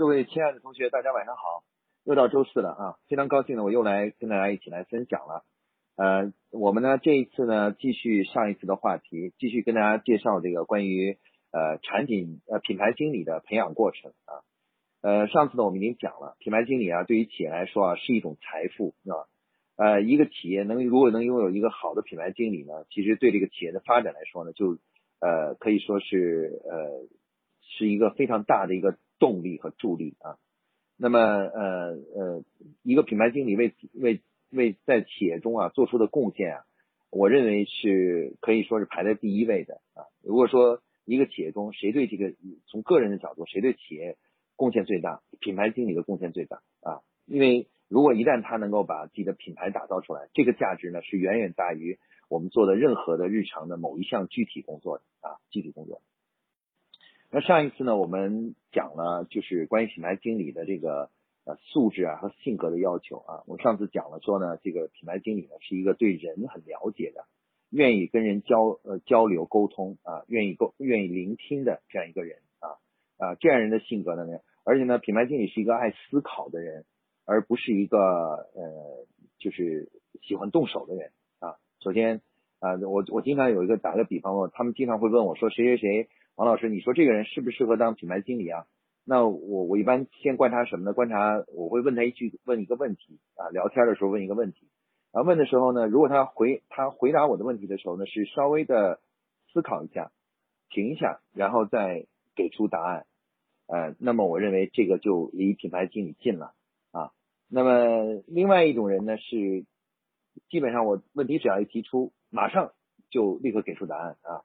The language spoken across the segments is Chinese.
各位亲爱的同学，大家晚上好！又到周四了啊，非常高兴呢，我又来跟大家一起来分享了。呃，我们呢这一次呢继续上一次的话题，继续跟大家介绍这个关于呃产品呃品牌经理的培养过程啊。呃，上次呢我们已经讲了，品牌经理啊对于企业来说啊是一种财富，是吧？呃，一个企业能如果能拥有一个好的品牌经理呢，其实对这个企业的发展来说呢，就呃可以说是呃是一个非常大的一个。动力和助力啊，那么呃呃，一个品牌经理为为为在企业中啊做出的贡献啊，我认为是可以说是排在第一位的啊。如果说一个企业中谁对这个从个人的角度谁对企业贡献最大，品牌经理的贡献最大啊，因为如果一旦他能够把自己的品牌打造出来，这个价值呢是远远大于我们做的任何的日常的某一项具体工作的啊具体工作。那上一次呢，我们讲了就是关于品牌经理的这个呃素质啊和性格的要求啊。我上次讲了说呢，这个品牌经理呢是一个对人很了解的，愿意跟人交呃交流沟通啊，愿意沟愿意聆听的这样一个人啊啊这样人的性格呢，而且呢，品牌经理是一个爱思考的人，而不是一个呃就是喜欢动手的人啊。首先啊，我我经常有一个打个比方，他们经常会问我说谁谁谁。王老师，你说这个人适不适合当品牌经理啊？那我我一般先观察什么呢？观察我会问他一句，问一个问题啊，聊天的时候问一个问题啊，问的时候呢，如果他回他回答我的问题的时候呢，是稍微的思考一下，停一下，然后再给出答案，呃，那么我认为这个就离品牌经理近了啊。那么另外一种人呢，是基本上我问题只要一提出，马上就立刻给出答案啊。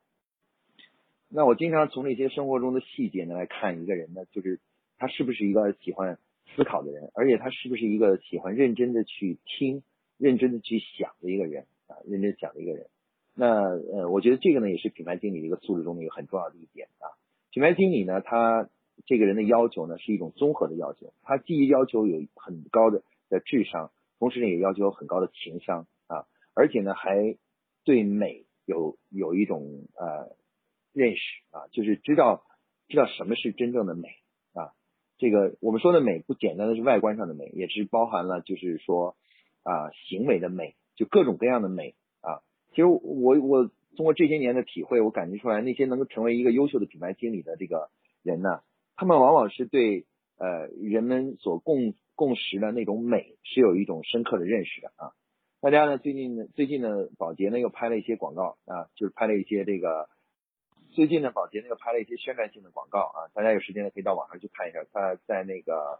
那我经常从那些生活中的细节呢来看一个人呢，就是他是不是一个喜欢思考的人，而且他是不是一个喜欢认真的去听、认真的去想的一个人啊，认真想的一个人。那呃，我觉得这个呢也是品牌经理的一个素质中的一个很重要的一点啊。品牌经理呢，他这个人的要求呢是一种综合的要求，他既要求有很高的的智商，同时呢也要求很高的情商啊，而且呢还对美有有一种呃。认识啊，就是知道知道什么是真正的美啊。这个我们说的美不简单的是外观上的美，也是包含了就是说啊行为的美，就各种各样的美啊。其实我我通过这些年的体会，我感觉出来那些能够成为一个优秀的品牌经理的这个人呢，他们往往是对呃人们所共共识的那种美是有一种深刻的认识的啊。大家呢最近最近呢宝洁呢又拍了一些广告啊，就是拍了一些这个。最近呢，宝洁那个拍了一些宣传性的广告啊，大家有时间呢可以到网上去看一下，他在那个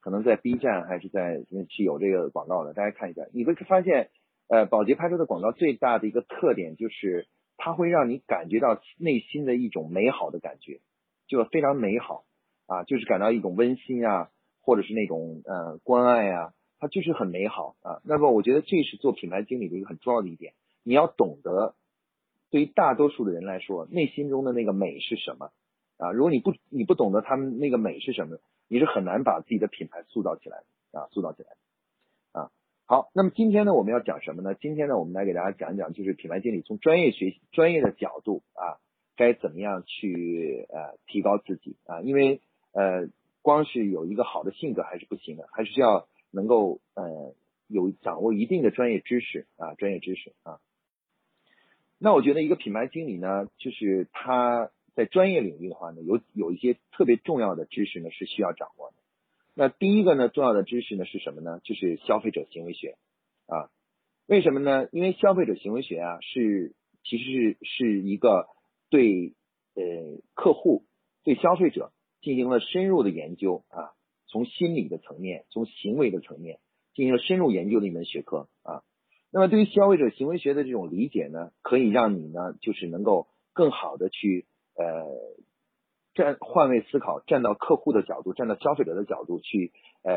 可能在 B 站还是在是有这个广告的，大家看一下，你会发现，呃，宝洁拍出的广告最大的一个特点就是它会让你感觉到内心的一种美好的感觉，就非常美好啊，就是感到一种温馨啊，或者是那种呃关爱啊，它就是很美好啊。那么我觉得这是做品牌经理的一个很重要的一点，你要懂得。对于大多数的人来说，内心中的那个美是什么啊？如果你不你不懂得他们那个美是什么，你是很难把自己的品牌塑造起来的啊，塑造起来啊。好，那么今天呢，我们要讲什么呢？今天呢，我们来给大家讲一讲，就是品牌经理从专业学习、专业的角度啊，该怎么样去呃提高自己啊？因为呃，光是有一个好的性格还是不行的，还是需要能够呃有掌握一定的专业知识啊，专业知识啊。那我觉得一个品牌经理呢，就是他在专业领域的话呢，有有一些特别重要的知识呢是需要掌握的。那第一个呢，重要的知识呢是什么呢？就是消费者行为学啊。为什么呢？因为消费者行为学啊是其实是是一个对呃客户对消费者进行了深入的研究啊，从心理的层面，从行为的层面进行了深入研究的一门学科啊。那么对于消费者行为学的这种理解呢，可以让你呢，就是能够更好的去呃站换位思考，站到客户的角度，站到消费者的角度去呃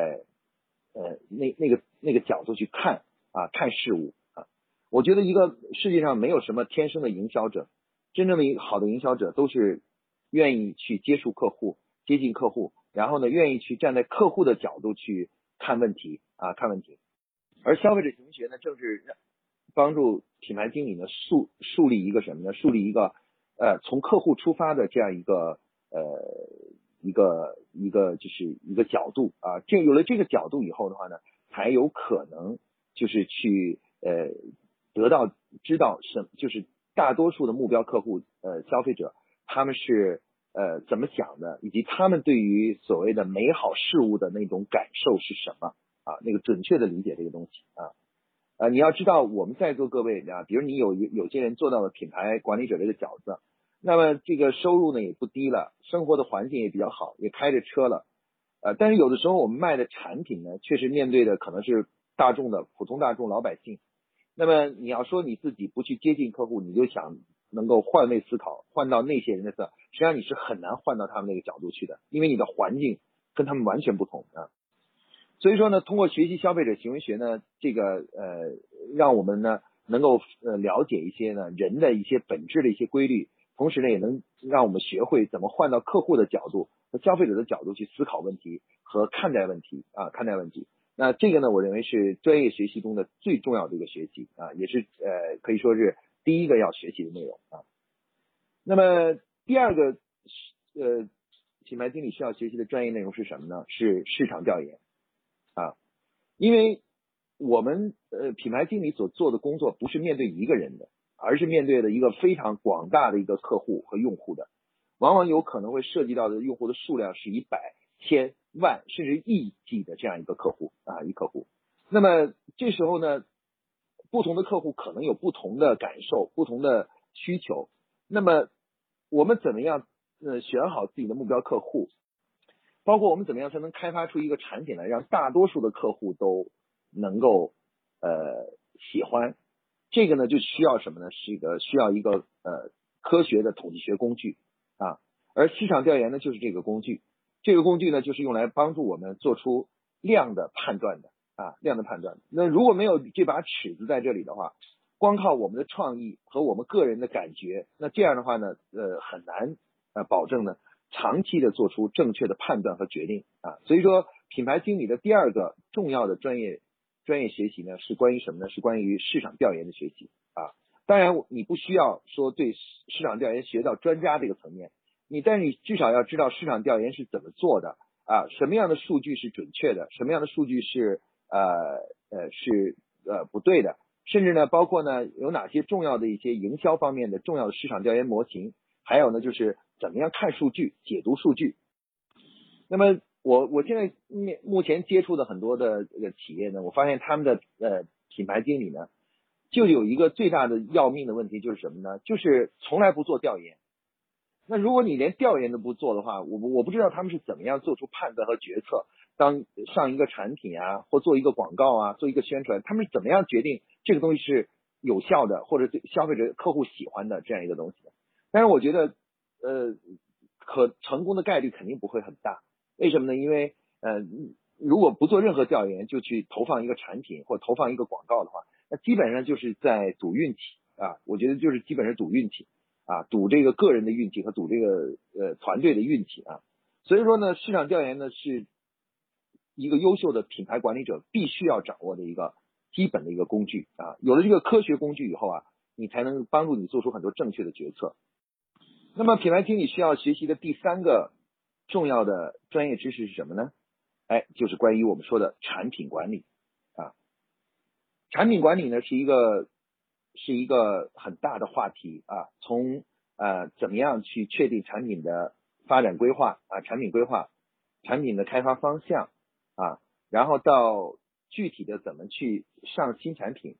呃那那个那个角度去看啊看事物啊。我觉得一个世界上没有什么天生的营销者，真正的一好的营销者都是愿意去接触客户、接近客户，然后呢愿意去站在客户的角度去看问题啊看问题。而消费者行为学呢，正是让帮助品牌经理呢树树立一个什么呢？树立一个呃从客户出发的这样一个呃一个一个就是一个角度啊，这有了这个角度以后的话呢，才有可能就是去呃得到知道什就是大多数的目标客户呃消费者他们是呃怎么想的，以及他们对于所谓的美好事物的那种感受是什么啊？那个准确的理解这个东西啊。呃，你要知道我们在座各位啊，比如你有有些人做到了品牌管理者这个角色。那么这个收入呢也不低了，生活的环境也比较好，也开着车了，呃，但是有的时候我们卖的产品呢，确实面对的可能是大众的普通大众老百姓。那么你要说你自己不去接近客户，你就想能够换位思考，换到那些人的色，实际上你是很难换到他们那个角度去的，因为你的环境跟他们完全不同啊。所以说呢，通过学习消费者行为学呢，这个呃，让我们呢能够呃了解一些呢人的一些本质的一些规律。同时呢，也能让我们学会怎么换到客户的角度和消费者的角度去思考问题和看待问题啊，看待问题。那这个呢，我认为是专业学习中的最重要的一个学习啊，也是呃可以说是第一个要学习的内容啊。那么第二个呃品牌经理需要学习的专业内容是什么呢？是市场调研啊，因为我们呃品牌经理所做的工作不是面对一个人的。而是面对的一个非常广大的一个客户和用户的，往往有可能会涉及到的用户的数量是以百、千、万甚至亿计的这样一个客户啊，一客户。那么这时候呢，不同的客户可能有不同的感受、不同的需求。那么我们怎么样呃选好自己的目标客户？包括我们怎么样才能开发出一个产品来，让大多数的客户都能够呃喜欢？这个呢，就需要什么呢？是一个需要一个呃科学的统计学工具啊，而市场调研呢，就是这个工具。这个工具呢，就是用来帮助我们做出量的判断的啊，量的判断。那如果没有这把尺子在这里的话，光靠我们的创意和我们个人的感觉，那这样的话呢，呃，很难呃保证呢长期的做出正确的判断和决定啊。所以说，品牌经理的第二个重要的专业。专业学习呢是关于什么呢？是关于市场调研的学习啊。当然，你不需要说对市场调研学到专家这个层面，你但是你至少要知道市场调研是怎么做的啊，什么样的数据是准确的，什么样的数据是呃呃是呃不对的，甚至呢包括呢有哪些重要的一些营销方面的重要的市场调研模型，还有呢就是怎么样看数据、解读数据。那么。我我现在面目前接触的很多的这个企业呢，我发现他们的呃品牌经理呢，就有一个最大的要命的问题，就是什么呢？就是从来不做调研。那如果你连调研都不做的话，我我不知道他们是怎么样做出判断和决策。当上一个产品啊，或做一个广告啊，做一个宣传，他们是怎么样决定这个东西是有效的，或者对消费者客户喜欢的这样一个东西？但是我觉得，呃，可成功的概率肯定不会很大。为什么呢？因为呃，如果不做任何调研就去投放一个产品或投放一个广告的话，那基本上就是在赌运气啊。我觉得就是基本上赌运气啊，赌这个个人的运气和赌这个呃团队的运气啊。所以说呢，市场调研呢是一个优秀的品牌管理者必须要掌握的一个基本的一个工具啊。有了这个科学工具以后啊，你才能帮助你做出很多正确的决策。那么品牌经理需要学习的第三个。重要的专业知识是什么呢？哎，就是关于我们说的产品管理啊。产品管理呢是一个是一个很大的话题啊。从呃怎么样去确定产品的发展规划啊，产品规划、产品的开发方向啊，然后到具体的怎么去上新产品，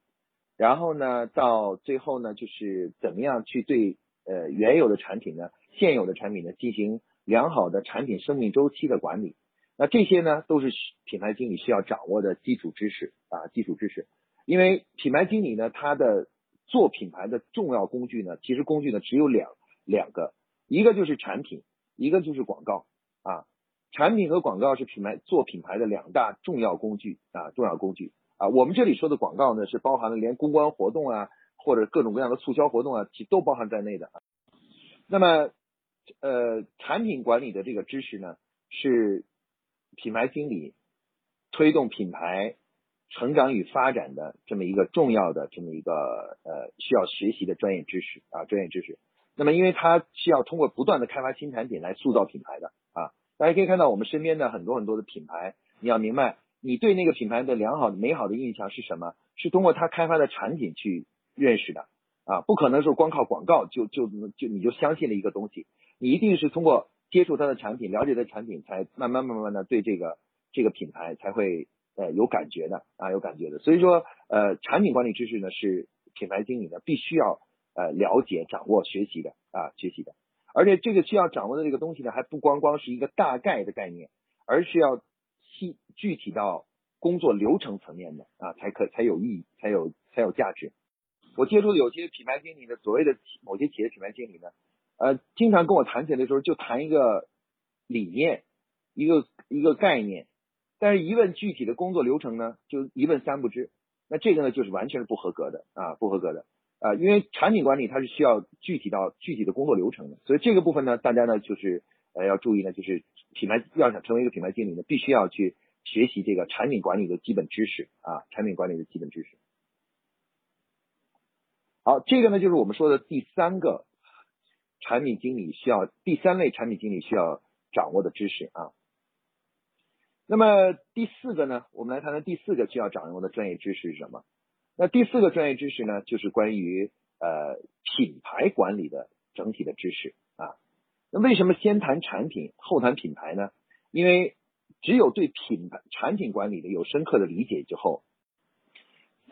然后呢到最后呢就是怎么样去对呃原有的产品呢、现有的产品呢进行。良好的产品生命周期的管理，那这些呢都是品牌经理需要掌握的基础知识啊，基础知识。因为品牌经理呢，他的做品牌的重要工具呢，其实工具呢只有两两个，一个就是产品，一个就是广告啊。产品和广告是品牌做品牌的两大重要工具啊，重要工具啊。我们这里说的广告呢，是包含了连公关活动啊，或者各种各样的促销活动啊，其都包含在内的啊。那么。呃，产品管理的这个知识呢，是品牌经理推动品牌成长与发展的这么一个重要的这么一个呃需要学习的专业知识啊，专业知识。那么，因为它需要通过不断的开发新产品来塑造品牌的啊，大家可以看到我们身边的很多很多的品牌，你要明白，你对那个品牌的良好的美好的印象是什么？是通过他开发的产品去认识的啊，不可能说光靠广告就就就你就相信了一个东西，你一定是通过接触他的产品，了解他的产品，才慢慢慢慢的对这个这个品牌才会呃有感觉的啊，有感觉的。所以说呃，产品管理知识呢是品牌经理呢必须要呃了解、掌握、学习的啊，学习的。而且这个需要掌握的这个东西呢，还不光光是一个大概的概念，而是要细具体到工作流程层面的啊，才可才有意义，才有才有价值。我接触的有些品牌经理的所谓的某些企业品牌经理呢，呃，经常跟我谈起来的时候就谈一个理念，一个一个概念，但是一问具体的工作流程呢，就一问三不知。那这个呢，就是完全是不合格的啊，不合格的。啊，因为产品管理它是需要具体到具体的工作流程的，所以这个部分呢，大家呢就是呃要注意呢，就是品牌要想成为一个品牌经理呢，必须要去学习这个产品管理的基本知识啊，产品管理的基本知识。好，这个呢就是我们说的第三个产品经理需要第三类产品经理需要掌握的知识啊。那么第四个呢，我们来谈谈第四个需要掌握的专业知识是什么？那第四个专业知识呢，就是关于呃品牌管理的整体的知识啊。那为什么先谈产品后谈品牌呢？因为只有对品牌产品管理的有深刻的理解之后，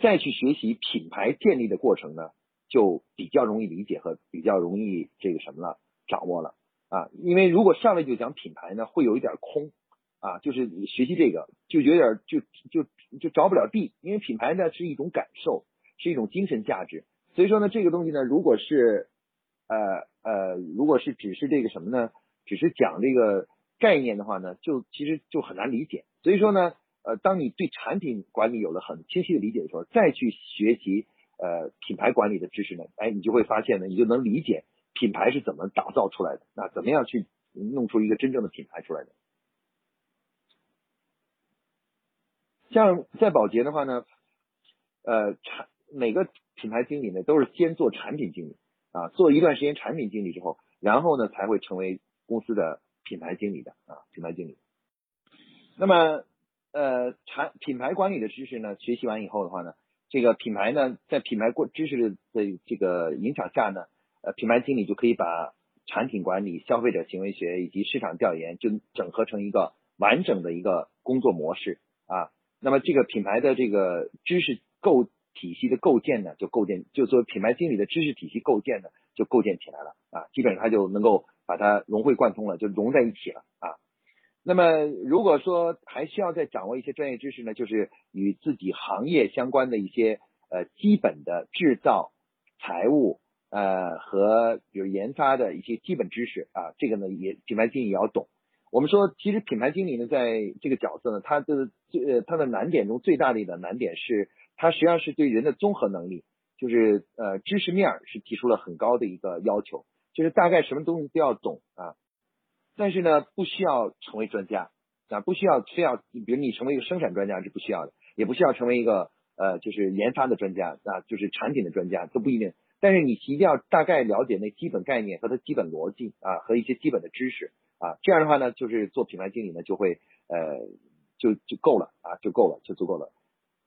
再去学习品牌建立的过程呢，就比较容易理解和比较容易这个什么了掌握了啊。因为如果上来就讲品牌呢，会有一点空。啊，就是你学习这个就有点就就就着不了地，因为品牌呢是一种感受，是一种精神价值，所以说呢这个东西呢，如果是呃呃，如果是只是这个什么呢，只是讲这个概念的话呢，就其实就很难理解。所以说呢，呃，当你对产品管理有了很清晰的理解的时候，再去学习呃品牌管理的知识呢，哎，你就会发现呢，你就能理解品牌是怎么打造出来的，那怎么样去弄出一个真正的品牌出来的。像在宝洁的话呢，呃，产每个品牌经理呢都是先做产品经理啊，做一段时间产品经理之后，然后呢才会成为公司的品牌经理的啊，品牌经理。那么呃产品牌管理的知识呢，学习完以后的话呢，这个品牌呢在品牌过知识的这个影响下呢，呃品牌经理就可以把产品管理、消费者行为学以及市场调研就整合成一个完整的一个工作模式啊。那么这个品牌的这个知识构体系的构建呢，就构建，就作为品牌经理的知识体系构建呢，就构建起来了啊，基本上他就能够把它融会贯通了，就融在一起了啊。那么如果说还需要再掌握一些专业知识呢，就是与自己行业相关的一些呃基本的制造、财务呃和比如研发的一些基本知识啊，这个呢也品牌经理也要懂。我们说，其实品牌经理呢，在这个角色呢，他的最呃他的难点中最大的一个难点是，他实际上是对人的综合能力，就是呃知识面是提出了很高的一个要求，就是大概什么东西都要懂啊，但是呢，不需要成为专家啊，不需要非要，比如你成为一个生产专家是不需要的，也不需要成为一个呃就是研发的专家啊，就是产品的专家都不一定，但是你一定要大概了解那基本概念和它基本逻辑啊和一些基本的知识。啊，这样的话呢，就是做品牌经理呢，就会呃，就就够了啊，就够了，就足够了。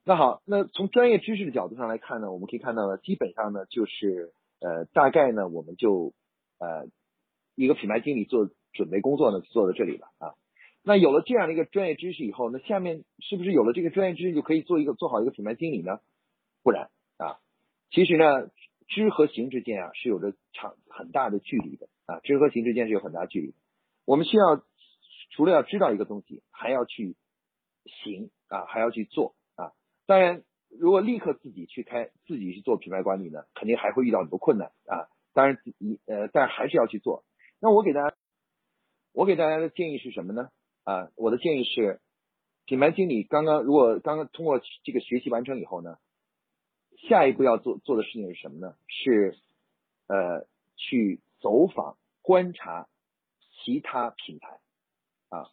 那好，那从专业知识的角度上来看呢，我们可以看到呢，基本上呢，就是呃，大概呢，我们就呃，一个品牌经理做准备工作呢，就做到这里了啊。那有了这样的一个专业知识以后，那下面是不是有了这个专业知识就可以做一个做好一个品牌经理呢？不然啊，其实呢，知和行之间啊，是有着长很大的距离的啊，知和行之间是有很大距离的。我们需要除了要知道一个东西，还要去行啊，还要去做啊。当然，如果立刻自己去开，自己去做品牌管理呢，肯定还会遇到很多困难啊。当然，一呃，但还是要去做。那我给大家，我给大家的建议是什么呢？啊，我的建议是，品牌经理刚刚如果刚刚通过这个学习完成以后呢，下一步要做做的事情是什么呢？是呃，去走访观察。其他品牌啊，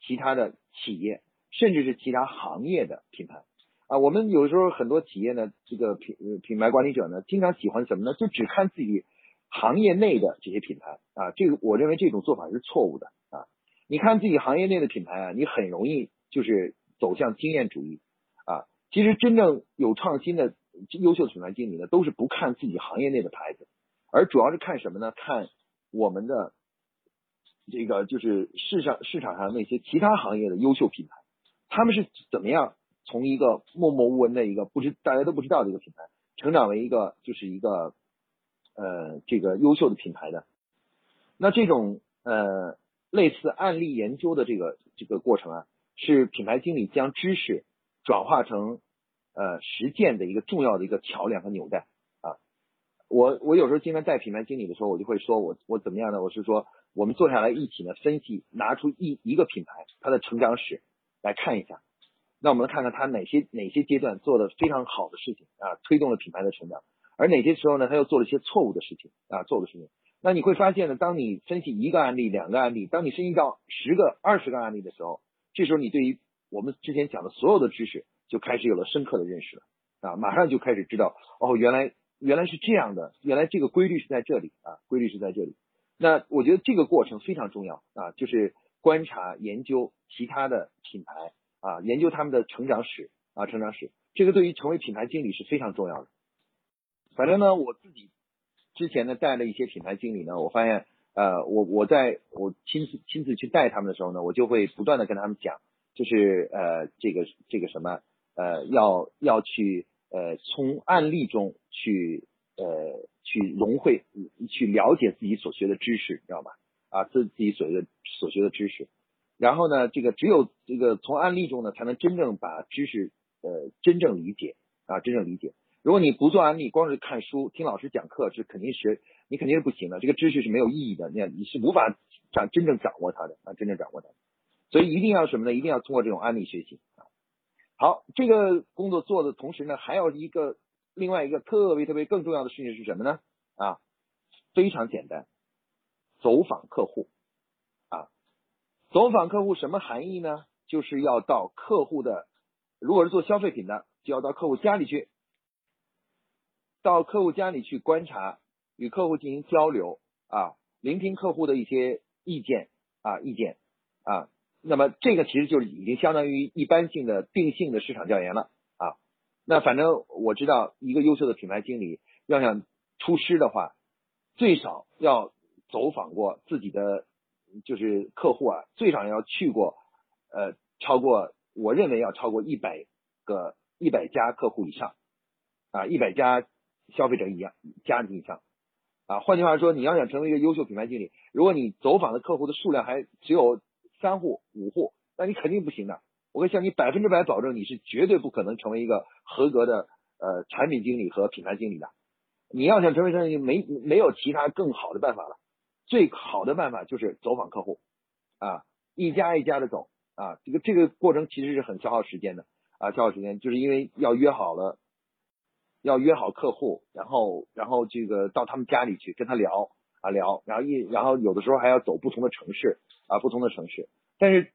其他的企业，甚至是其他行业的品牌啊，我们有时候很多企业呢，这个品品牌管理者呢，经常喜欢什么呢？就只看自己行业内的这些品牌啊，这个我认为这种做法是错误的啊。你看自己行业内的品牌啊，你很容易就是走向经验主义啊。其实真正有创新的优秀品牌经理呢，都是不看自己行业内的牌子，而主要是看什么呢？看我们的这个就是市场市场上那些其他行业的优秀品牌，他们是怎么样从一个默默无闻的一个不知大家都不知道的一个品牌，成长为一个就是一个呃这个优秀的品牌的。那这种呃。类似案例研究的这个这个过程啊，是品牌经理将知识转化成呃实践的一个重要的一个桥梁和纽带啊。我我有时候经常带品牌经理的时候，我就会说我我怎么样呢？我是说我们坐下来一起呢分析，拿出一一个品牌它的成长史来看一下。那我们看看它哪些哪些阶段做的非常好的事情啊，推动了品牌的成长，而哪些时候呢，他又做了一些错误的事情啊，错误的事情。那你会发现呢，当你分析一个案例、两个案例，当你分析到十个、二十个案例的时候，这时候你对于我们之前讲的所有的知识就开始有了深刻的认识了啊，马上就开始知道哦，原来原来是这样的，原来这个规律是在这里啊，规律是在这里。那我觉得这个过程非常重要啊，就是观察、研究其他的品牌啊，研究他们的成长史啊，成长史，这个对于成为品牌经理是非常重要的。反正呢，我自己。之前呢带了一些品牌经理呢，我发现呃我我在我亲自亲自去带他们的时候呢，我就会不断的跟他们讲，就是呃这个这个什么呃要要去呃从案例中去呃去融会去了解自己所学的知识，知道吧？啊自自己所学所学的知识，然后呢这个只有这个从案例中呢才能真正把知识呃真正理解啊真正理解。如果你不做案例，光是看书、听老师讲课，是肯定是你肯定是不行的。这个知识是没有意义的，你你是无法掌真正掌握它的啊，真正掌握它。所以一定要什么呢？一定要通过这种案例学习啊。好，这个工作做的同时呢，还有一个另外一个特别特别更重要的事情是什么呢？啊，非常简单，走访客户啊。走访客户什么含义呢？就是要到客户的，如果是做消费品的，就要到客户家里去。到客户家里去观察，与客户进行交流啊，聆听客户的一些意见啊，意见啊，那么这个其实就是已经相当于一般性的定性的市场调研了啊。那反正我知道，一个优秀的品牌经理要想出师的话，最少要走访过自己的就是客户啊，最少要去过呃超过我认为要超过一百个一百家客户以上啊，一百家。消费者一样，家庭以上啊。换句话说，你要想成为一个优秀品牌经理，如果你走访的客户的数量还只有三户、五户，那你肯定不行的。我可以向你百分之百保证，你是绝对不可能成为一个合格的呃产品经理和品牌经理的。你要想成为这样，没没有其他更好的办法了。最好的办法就是走访客户啊，一家一家的走啊。这个这个过程其实是很消耗时间的啊，消耗时间，就是因为要约好了。要约好客户，然后然后这个到他们家里去跟他聊啊聊，然后一然后有的时候还要走不同的城市啊不同的城市，但是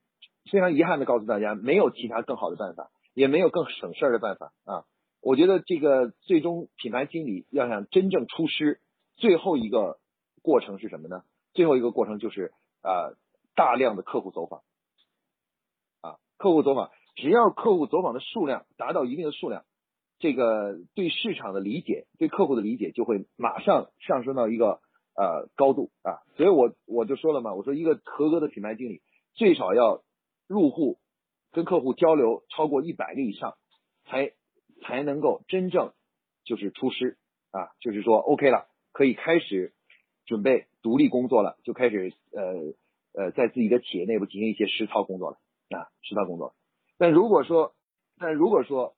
非常遗憾的告诉大家，没有其他更好的办法，也没有更省事儿的办法啊。我觉得这个最终品牌经理要想真正出师，最后一个过程是什么呢？最后一个过程就是啊大量的客户走访啊客户走访，只要客户走访的数量达到一定的数量。这个对市场的理解，对客户的理解就会马上上升到一个呃高度啊，所以我我就说了嘛，我说一个合格的品牌经理最少要入户跟客户交流超过一百个以上，才才能够真正就是出师啊，就是说 OK 了，可以开始准备独立工作了，就开始呃呃在自己的企业内部进行一些实操工作了啊，实操工作。但如果说但如果说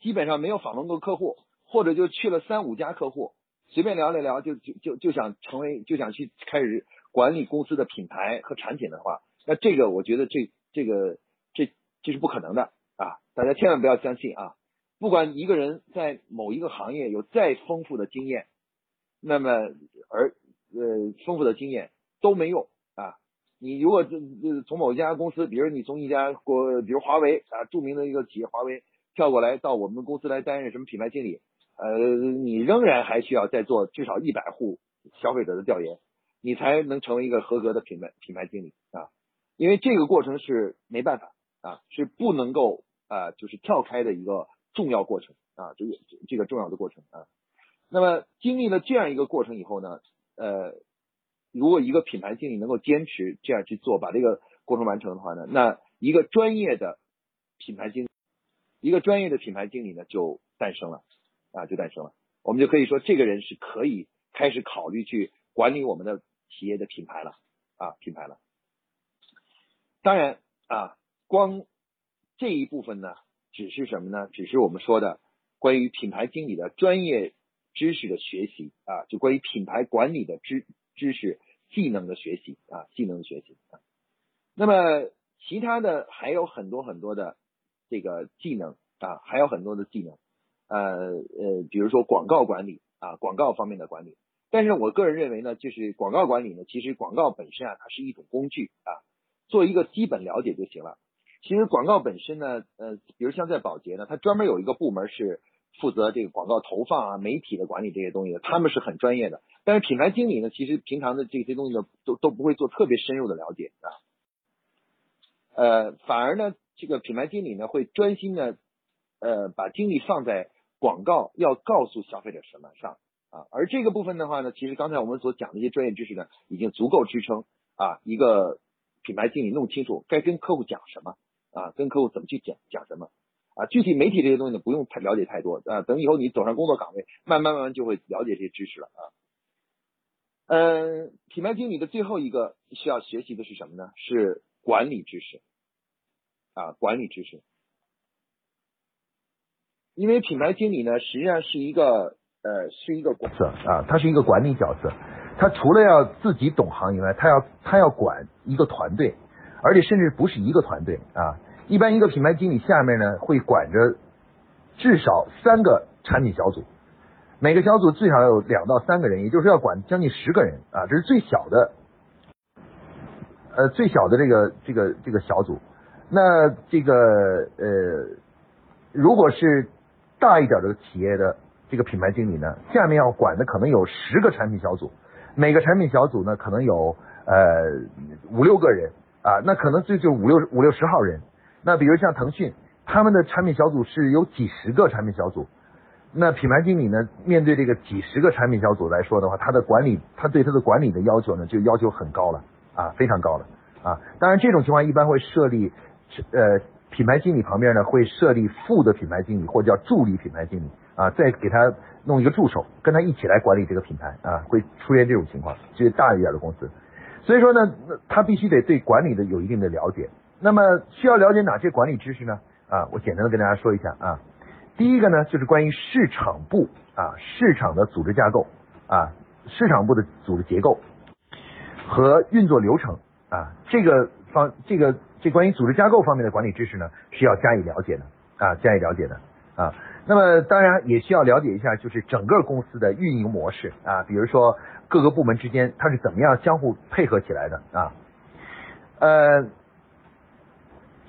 基本上没有访问过客户，或者就去了三五家客户，随便聊了聊，就就就就想成为就想去开始管理公司的品牌和产品的话，那这个我觉得这这个这这是不可能的啊！大家千万不要相信啊！不管一个人在某一个行业有再丰富的经验，那么而呃丰富的经验都没用啊！你如果从某一家公司，比如你从一家国，比如华为啊，著名的一个企业华为。跳过来到我们公司来担任什么品牌经理？呃，你仍然还需要再做至少一百户消费者的调研，你才能成为一个合格的品牌品牌经理啊。因为这个过程是没办法啊，是不能够啊，就是跳开的一个重要过程啊，这个这个重要的过程啊。那么经历了这样一个过程以后呢，呃，如果一个品牌经理能够坚持这样去做，把这个过程完成的话呢，那一个专业的品牌经，一个专业的品牌经理呢就诞生了啊，就诞生了。我们就可以说，这个人是可以开始考虑去管理我们的企业的品牌了啊，品牌了。当然啊，光这一部分呢，只是什么呢？只是我们说的关于品牌经理的专业知识的学习啊，就关于品牌管理的知知识技能的学习啊，技能的学习啊。那么其他的还有很多很多的这个技能啊，还有很多的技能，呃呃，比如说广告管理啊，广告方面的管理。但是我个人认为呢，就是广告管理呢，其实广告本身啊，它是一种工具啊。做一个基本了解就行了。其实广告本身呢，呃，比如像在保洁呢，它专门有一个部门是负责这个广告投放啊、媒体的管理这些东西的，他们是很专业的。但是品牌经理呢，其实平常的这些东西呢，都都不会做特别深入的了解啊。呃，反而呢，这个品牌经理呢，会专心的呃把精力放在广告要告诉消费者什么上啊。而这个部分的话呢，其实刚才我们所讲的一些专业知识呢，已经足够支撑啊一个。品牌经理弄清楚该跟客户讲什么啊，跟客户怎么去讲讲什么啊，具体媒体这些东西呢不用太了解太多啊，等以后你走上工作岗位，慢慢慢慢就会了解这些知识了啊。嗯，品牌经理的最后一个需要学习的是什么呢？是管理知识啊，管理知识。因为品牌经理呢，实际上是一个呃是一个角色啊，他是一个管理角色。他除了要自己懂行以外，他要他要管一个团队，而且甚至不是一个团队啊。一般一个品牌经理下面呢会管着至少三个产品小组，每个小组最少有两到三个人，也就是要管将近十个人啊。这是最小的，呃，最小的这个这个这个小组。那这个呃，如果是大一点的企业的这个品牌经理呢，下面要管的可能有十个产品小组。每个产品小组呢，可能有呃五六个人啊，那可能这就五六五六十号人。那比如像腾讯，他们的产品小组是有几十个产品小组。那品牌经理呢，面对这个几十个产品小组来说的话，他的管理，他对他的管理的要求呢，就要求很高了啊，非常高了啊。当然这种情况一般会设立呃品牌经理旁边呢会设立副的品牌经理或者叫助理品牌经理啊，再给他。弄一个助手，跟他一起来管理这个品牌啊，会出现这种情况，就是大一点的公司。所以说呢，他必须得对管理的有一定的了解。那么需要了解哪些管理知识呢？啊，我简单的跟大家说一下啊。第一个呢，就是关于市场部啊，市场的组织架构啊，市场部的组织结构和运作流程啊，这个方这个这关于组织架构方面的管理知识呢，是要加以了解的啊，加以了解的啊。那么当然也需要了解一下，就是整个公司的运营模式啊，比如说各个部门之间它是怎么样相互配合起来的啊。呃，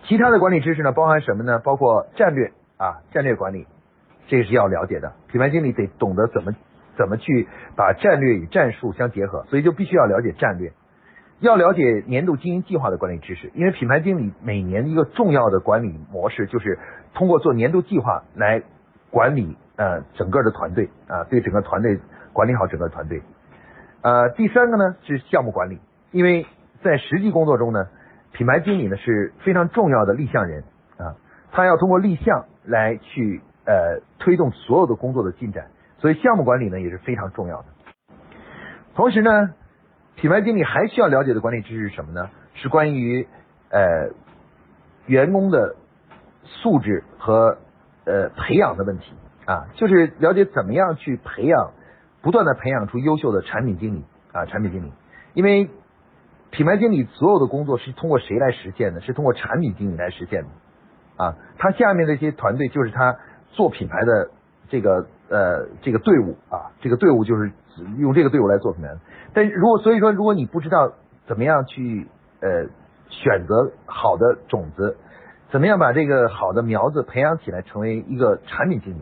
其他的管理知识呢，包含什么呢？包括战略啊，战略管理，这个是要了解的。品牌经理得懂得怎么怎么去把战略与战术相结合，所以就必须要了解战略，要了解年度经营计划的管理知识，因为品牌经理每年一个重要的管理模式就是通过做年度计划来。管理呃整个的团队啊，对整个团队管理好整个团队。呃，第三个呢是项目管理，因为在实际工作中呢，品牌经理呢是非常重要的立项人啊，他要通过立项来去呃推动所有的工作的进展，所以项目管理呢也是非常重要的。同时呢，品牌经理还需要了解的管理知识是什么呢？是关于呃员工的素质和。呃，培养的问题啊，就是了解怎么样去培养，不断的培养出优秀的产品经理啊，产品经理。因为品牌经理所有的工作是通过谁来实现的？是通过产品经理来实现的啊。他下面这些团队就是他做品牌的这个呃这个队伍啊，这个队伍就是用这个队伍来做品牌。但如果所以说，如果你不知道怎么样去呃选择好的种子。怎么样把这个好的苗子培养起来，成为一个产品经理？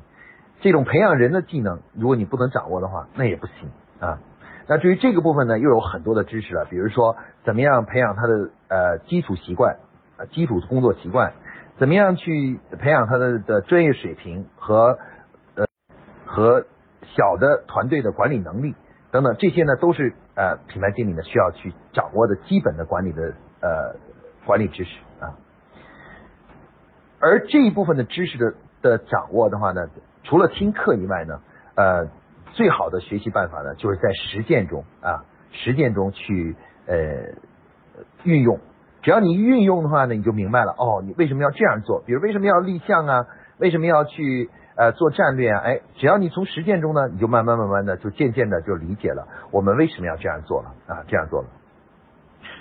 这种培养人的技能，如果你不能掌握的话，那也不行啊。那至于这个部分呢，又有很多的知识了，比如说怎么样培养他的呃基础习惯，呃基础工作习惯，怎么样去培养他的的专业水平和呃和小的团队的管理能力等等，这些呢都是呃品牌经理呢需要去掌握的基本的管理的呃管理知识啊。而这一部分的知识的的掌握的话呢，除了听课以外呢，呃。最好的学习办法呢，就是在实践中啊，实践中去呃运用。只要你运用的话呢，你就明白了哦，你为什么要这样做？比如为什么要立项啊？为什么要去呃做战略啊？哎，只要你从实践中呢，你就慢慢慢慢的就渐渐的就理解了我们为什么要这样做了啊，这样做了。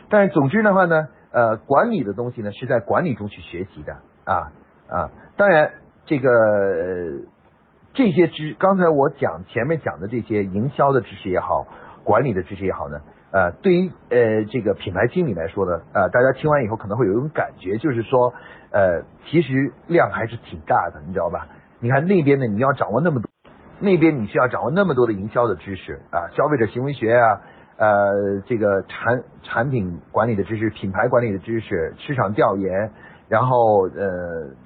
但是总之的话呢，呃，管理的东西呢是在管理中去学习的啊啊，当然这个。这些知，刚才我讲前面讲的这些营销的知识也好，管理的知识也好呢，呃，对于呃这个品牌经理来说呢，呃，大家听完以后可能会有一种感觉，就是说，呃，其实量还是挺大的，你知道吧？你看那边呢，你要掌握那么多，那边你需要掌握那么多的营销的知识啊，消费者行为学啊，呃，这个产产品管理的知识、品牌管理的知识、市场调研，然后呃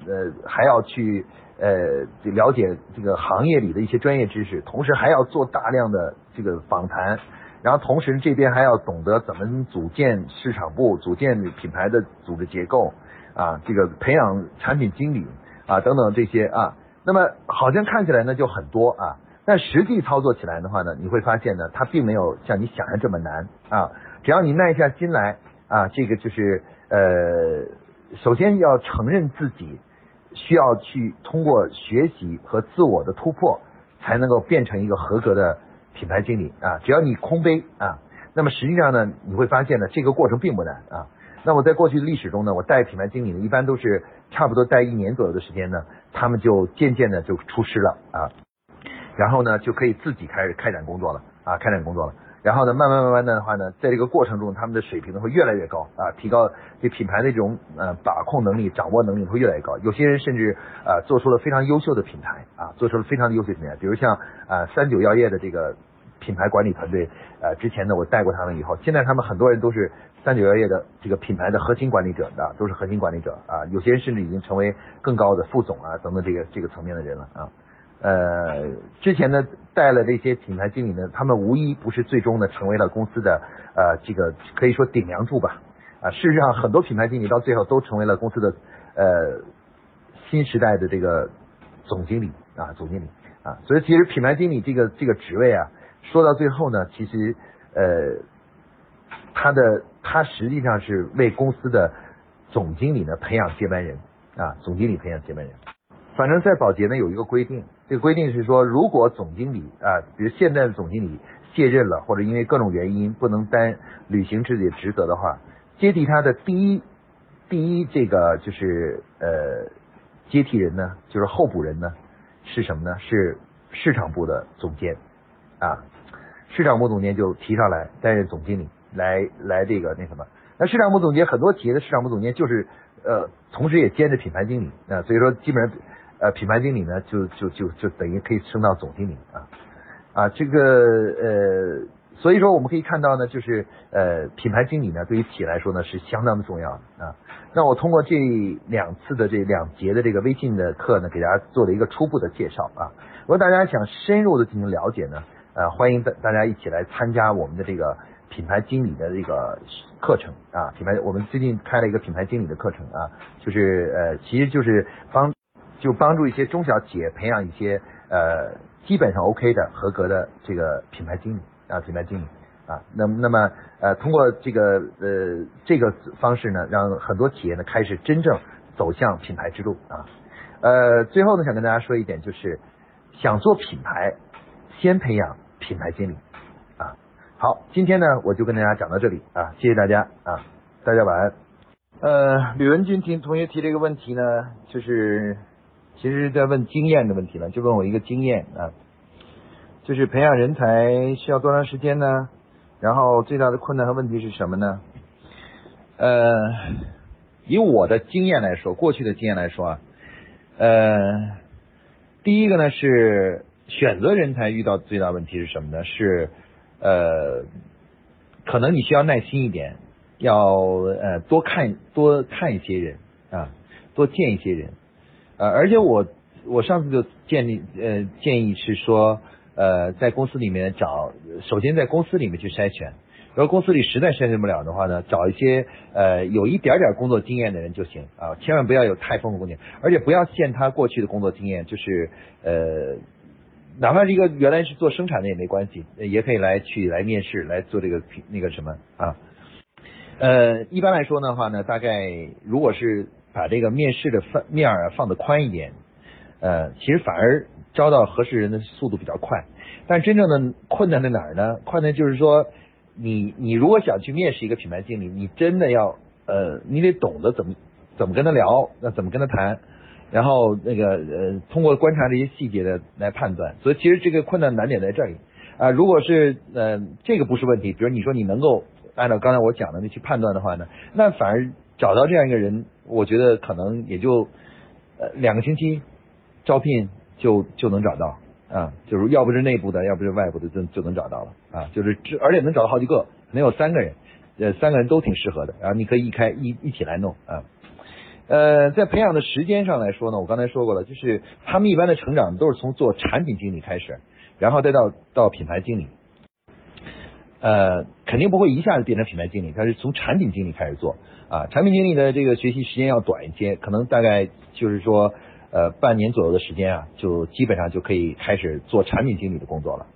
呃还要去。呃，了解这个行业里的一些专业知识，同时还要做大量的这个访谈，然后同时这边还要懂得怎么组建市场部、组建品牌的组织结构啊，这个培养产品经理啊等等这些啊，那么好像看起来呢就很多啊，但实际操作起来的话呢，你会发现呢，它并没有像你想象这么难啊，只要你耐下心来啊，这个就是呃，首先要承认自己。需要去通过学习和自我的突破，才能够变成一个合格的品牌经理啊！只要你空杯啊，那么实际上呢，你会发现呢，这个过程并不难啊。那我在过去的历史中呢，我带品牌经理呢，一般都是差不多带一年左右的时间呢，他们就渐渐的就出师了啊，然后呢，就可以自己开始开展工作了啊，开展工作了。然后呢，慢慢慢慢的话呢，在这个过程中，他们的水平呢会越来越高啊，提高对品牌的这种呃把控能力、掌握能力会越来越高。有些人甚至呃做出了非常优秀的品牌啊，做出了非常优秀的品牌。比如像呃三九药业的这个品牌管理团队，呃之前呢我带过他们以后，现在他们很多人都是三九药业的这个品牌的核心管理者的，都是核心管理者啊。有些人甚至已经成为更高的副总啊等等这个这个层面的人了啊。呃，之前呢带了这些品牌经理呢，他们无一不是最终呢成为了公司的呃这个可以说顶梁柱吧啊，事实上很多品牌经理到最后都成为了公司的呃新时代的这个总经理啊总经理啊，所以其实品牌经理这个这个职位啊，说到最后呢，其实呃他的他实际上是为公司的总经理呢培养接班人啊，总经理培养接班人。反正，在保洁呢有一个规定，这个规定是说，如果总经理啊，比如现在的总经理卸任了，或者因为各种原因不能担履行自己的职责的话，接替他的第一第一这个就是呃接替人呢，就是候补人呢是什么呢？是市场部的总监啊，市场部总监就提上来担任总经理，来来这个那什么？那市场部总监很多企业的市场部总监就是呃，同时也兼着品牌经理啊，所以说基本上。呃，品牌经理呢，就就就就等于可以升到总经理啊啊，这个呃，所以说我们可以看到呢，就是呃，品牌经理呢，对于企业来说呢，是相当的重要啊。那我通过这两次的这两节的这个微信的课呢，给大家做了一个初步的介绍啊。如果大家想深入的进行了解呢，呃，欢迎大大家一起来参加我们的这个品牌经理的这个课程啊。品牌，我们最近开了一个品牌经理的课程啊，就是呃，其实就是帮。就帮助一些中小企业培养一些呃基本上 OK 的合格的这个品牌经理啊品牌经理啊那那么呃通过这个呃这个方式呢让很多企业呢开始真正走向品牌之路啊呃最后呢想跟大家说一点就是想做品牌先培养品牌经理好今天呢我就跟大家讲到这里啊谢谢大家啊大家晚安呃吕文军听同学提这个问题呢就是。其实在问经验的问题了，就问我一个经验啊，就是培养人才需要多长时间呢？然后最大的困难和问题是什么呢？呃，以我的经验来说，过去的经验来说啊，呃，第一个呢是选择人才遇到最大问题是什么呢？是呃，可能你需要耐心一点，要呃多看多看一些人啊，多见一些人，呃，而且我我上次就建议呃建议是说呃在公司里面找，首先在公司里面去筛选。如果公司里实在筛选不了的话呢，找一些呃有一点点工作经验的人就行啊，千万不要有太丰富工作经验，而且不要限他过去的工作经验，就是呃，哪怕是一个原来是做生产的也没关系，也可以来去来面试来做这个那个什么啊。呃，一般来说的话呢，大概如果是把这个面试的范面儿放的宽一点，呃，其实反而招到合适人的速度比较快。但真正的困难在哪儿呢？困难就是说。你你如果想去面试一个品牌经理，你真的要呃，你得懂得怎么怎么跟他聊，那怎么跟他谈，然后那个呃，通过观察这些细节的来判断。所以其实这个困难难点在这里啊。如果是呃这个不是问题，比如你说你能够按照刚才我讲的那去判断的话呢，那反而找到这样一个人，我觉得可能也就呃两个星期招聘就就能找到。啊，就是要不是内部的，要不是外部的，就就能找到了啊。就是，而且能找到好几个，能有三个人，呃，三个人都挺适合的。然后你可以一开一一起来弄啊。呃，在培养的时间上来说呢，我刚才说过了，就是他们一般的成长都是从做产品经理开始，然后再到到品牌经理。呃，肯定不会一下子变成品牌经理，他是从产品经理开始做啊。产品经理的这个学习时间要短一些，可能大概就是说。呃，半年左右的时间啊，就基本上就可以开始做产品经理的工作了。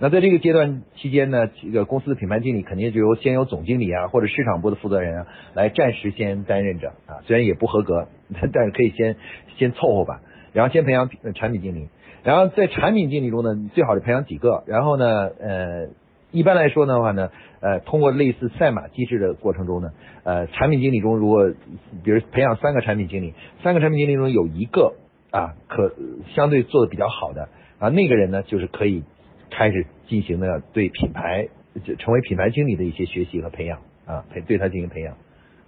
那在这个阶段期间呢，这个公司的品牌经理肯定就由先由总经理啊或者市场部的负责人啊来暂时先担任着啊，虽然也不合格，但是可以先先凑合吧。然后先培养产品经理，然后在产品经理中呢，最好是培养几个。然后呢，呃。一般来说的话呢，呃，通过类似赛马机制的过程中呢，呃，产品经理中如果比如培养三个产品经理，三个产品经理中有一个啊可相对做的比较好的啊，那个人呢就是可以开始进行的对品牌就成为品牌经理的一些学习和培养啊，培对他进行培养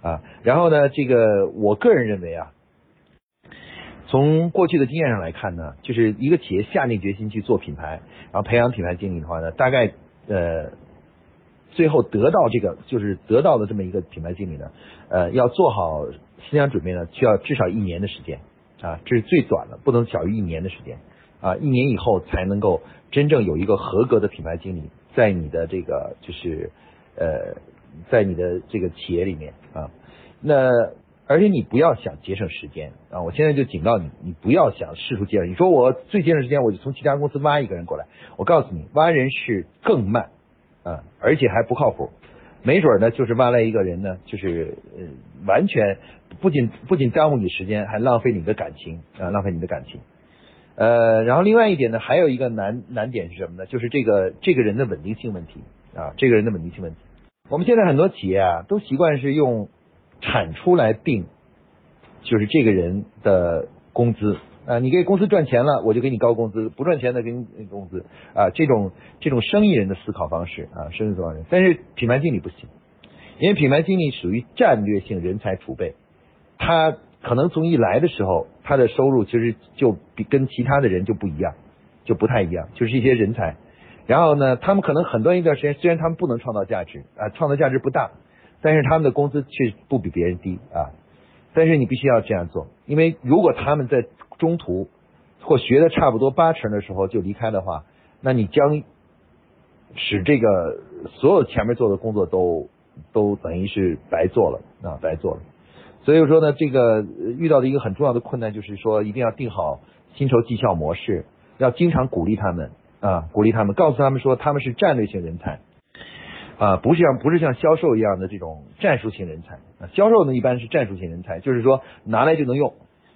啊。然后呢，这个我个人认为啊，从过去的经验上来看呢，就是一个企业下定决心去做品牌，然后培养品牌经理的话呢，大概。呃，最后得到这个就是得到的这么一个品牌经理呢，呃，要做好思想准备呢，需要至少一年的时间啊，这是最短的，不能小于一年的时间啊，一年以后才能够真正有一个合格的品牌经理在你的这个就是呃，在你的这个企业里面啊，那而且你不要想节省时间啊，我现在就警告你，你不要想试图节省，你说我最节省时间，我就从其他公司挖一个人过来。我告诉你，挖人是更慢啊，而且还不靠谱。没准呢，就是挖来一个人呢，就是呃，完全不仅不仅耽误你时间，还浪费你的感情啊，浪费你的感情。呃，然后另外一点呢，还有一个难难点是什么呢？就是这个这个人的稳定性问题啊，这个人的稳定性问题。我们现在很多企业啊，都习惯是用产出来定，就是这个人的工资。啊，你给公司赚钱了，我就给你高工资；不赚钱的给你工资。啊，这种这种生意人的思考方式啊，生意思考方式。但是品牌经理不行，因为品牌经理属于战略性人才储备，他可能从一来的时候，他的收入其实就比跟其他的人就不一样，就不太一样，就是一些人才。然后呢，他们可能很短一段时间，虽然他们不能创造价值啊，创造价值不大，但是他们的工资却不比别人低啊。但是你必须要这样做，因为如果他们在中途或学的差不多八成的时候就离开的话，那你将使这个所有前面做的工作都都等于是白做了啊，白做了。所以说呢，这个遇到的一个很重要的困难就是说，一定要定好薪酬绩效模式，要经常鼓励他们啊，鼓励他们，告诉他们说他们是战略性人才啊，不是像不是像销售一样的这种战术性人才啊，销售呢一般是战术性人才，就是说拿来就能用。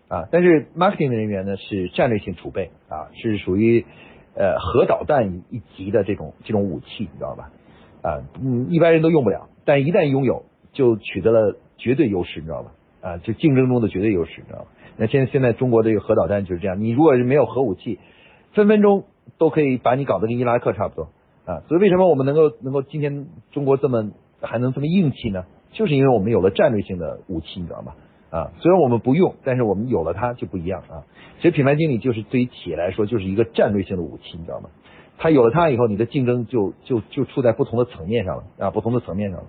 啊，但是 marketing 的人员呢是战略性储备啊，是属于呃核导弹一级的这种这种武器，你知道吧？啊，嗯，一般人都用不了，但一旦拥有，就取得了绝对优势，你知道吧？啊，就竞争中的绝对优势，你知道吧？那现在现在中国这个核导弹就是这样，你如果是没有核武器，分分钟都可以把你搞得跟伊拉克差不多啊。所以为什么我们能够能够今天中国这么还能这么硬气呢？就是因为我们有了战略性的武器，你知道吗？啊，虽然我们不用，但是我们有了它就不一样啊。其实品牌经理就是对于企业来说就是一个战略性的武器，你知道吗？他有了它以后，你的竞争就就就处在不同的层面上了啊，不同的层面上了。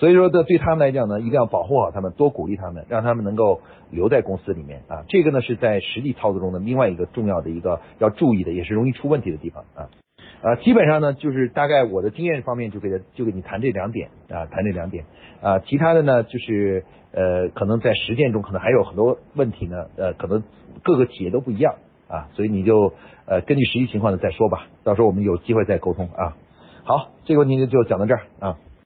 所以说，这对他们来讲呢，一定要保护好他们，多鼓励他们，让他们能够留在公司里面啊。这个呢是在实际操作中的另外一个重要的一个要注意的，也是容易出问题的地方啊。呃，基本上呢，就是大概我的经验方面就给他就给你谈这两点啊，谈这两点啊。其他的呢，就是呃，可能在实践中可能还有很多问题呢，呃，可能各个企业都不一样啊，所以你就呃根据实际情况呢再说吧，到时候我们有机会再沟通啊。好，这个问题就讲到这儿啊。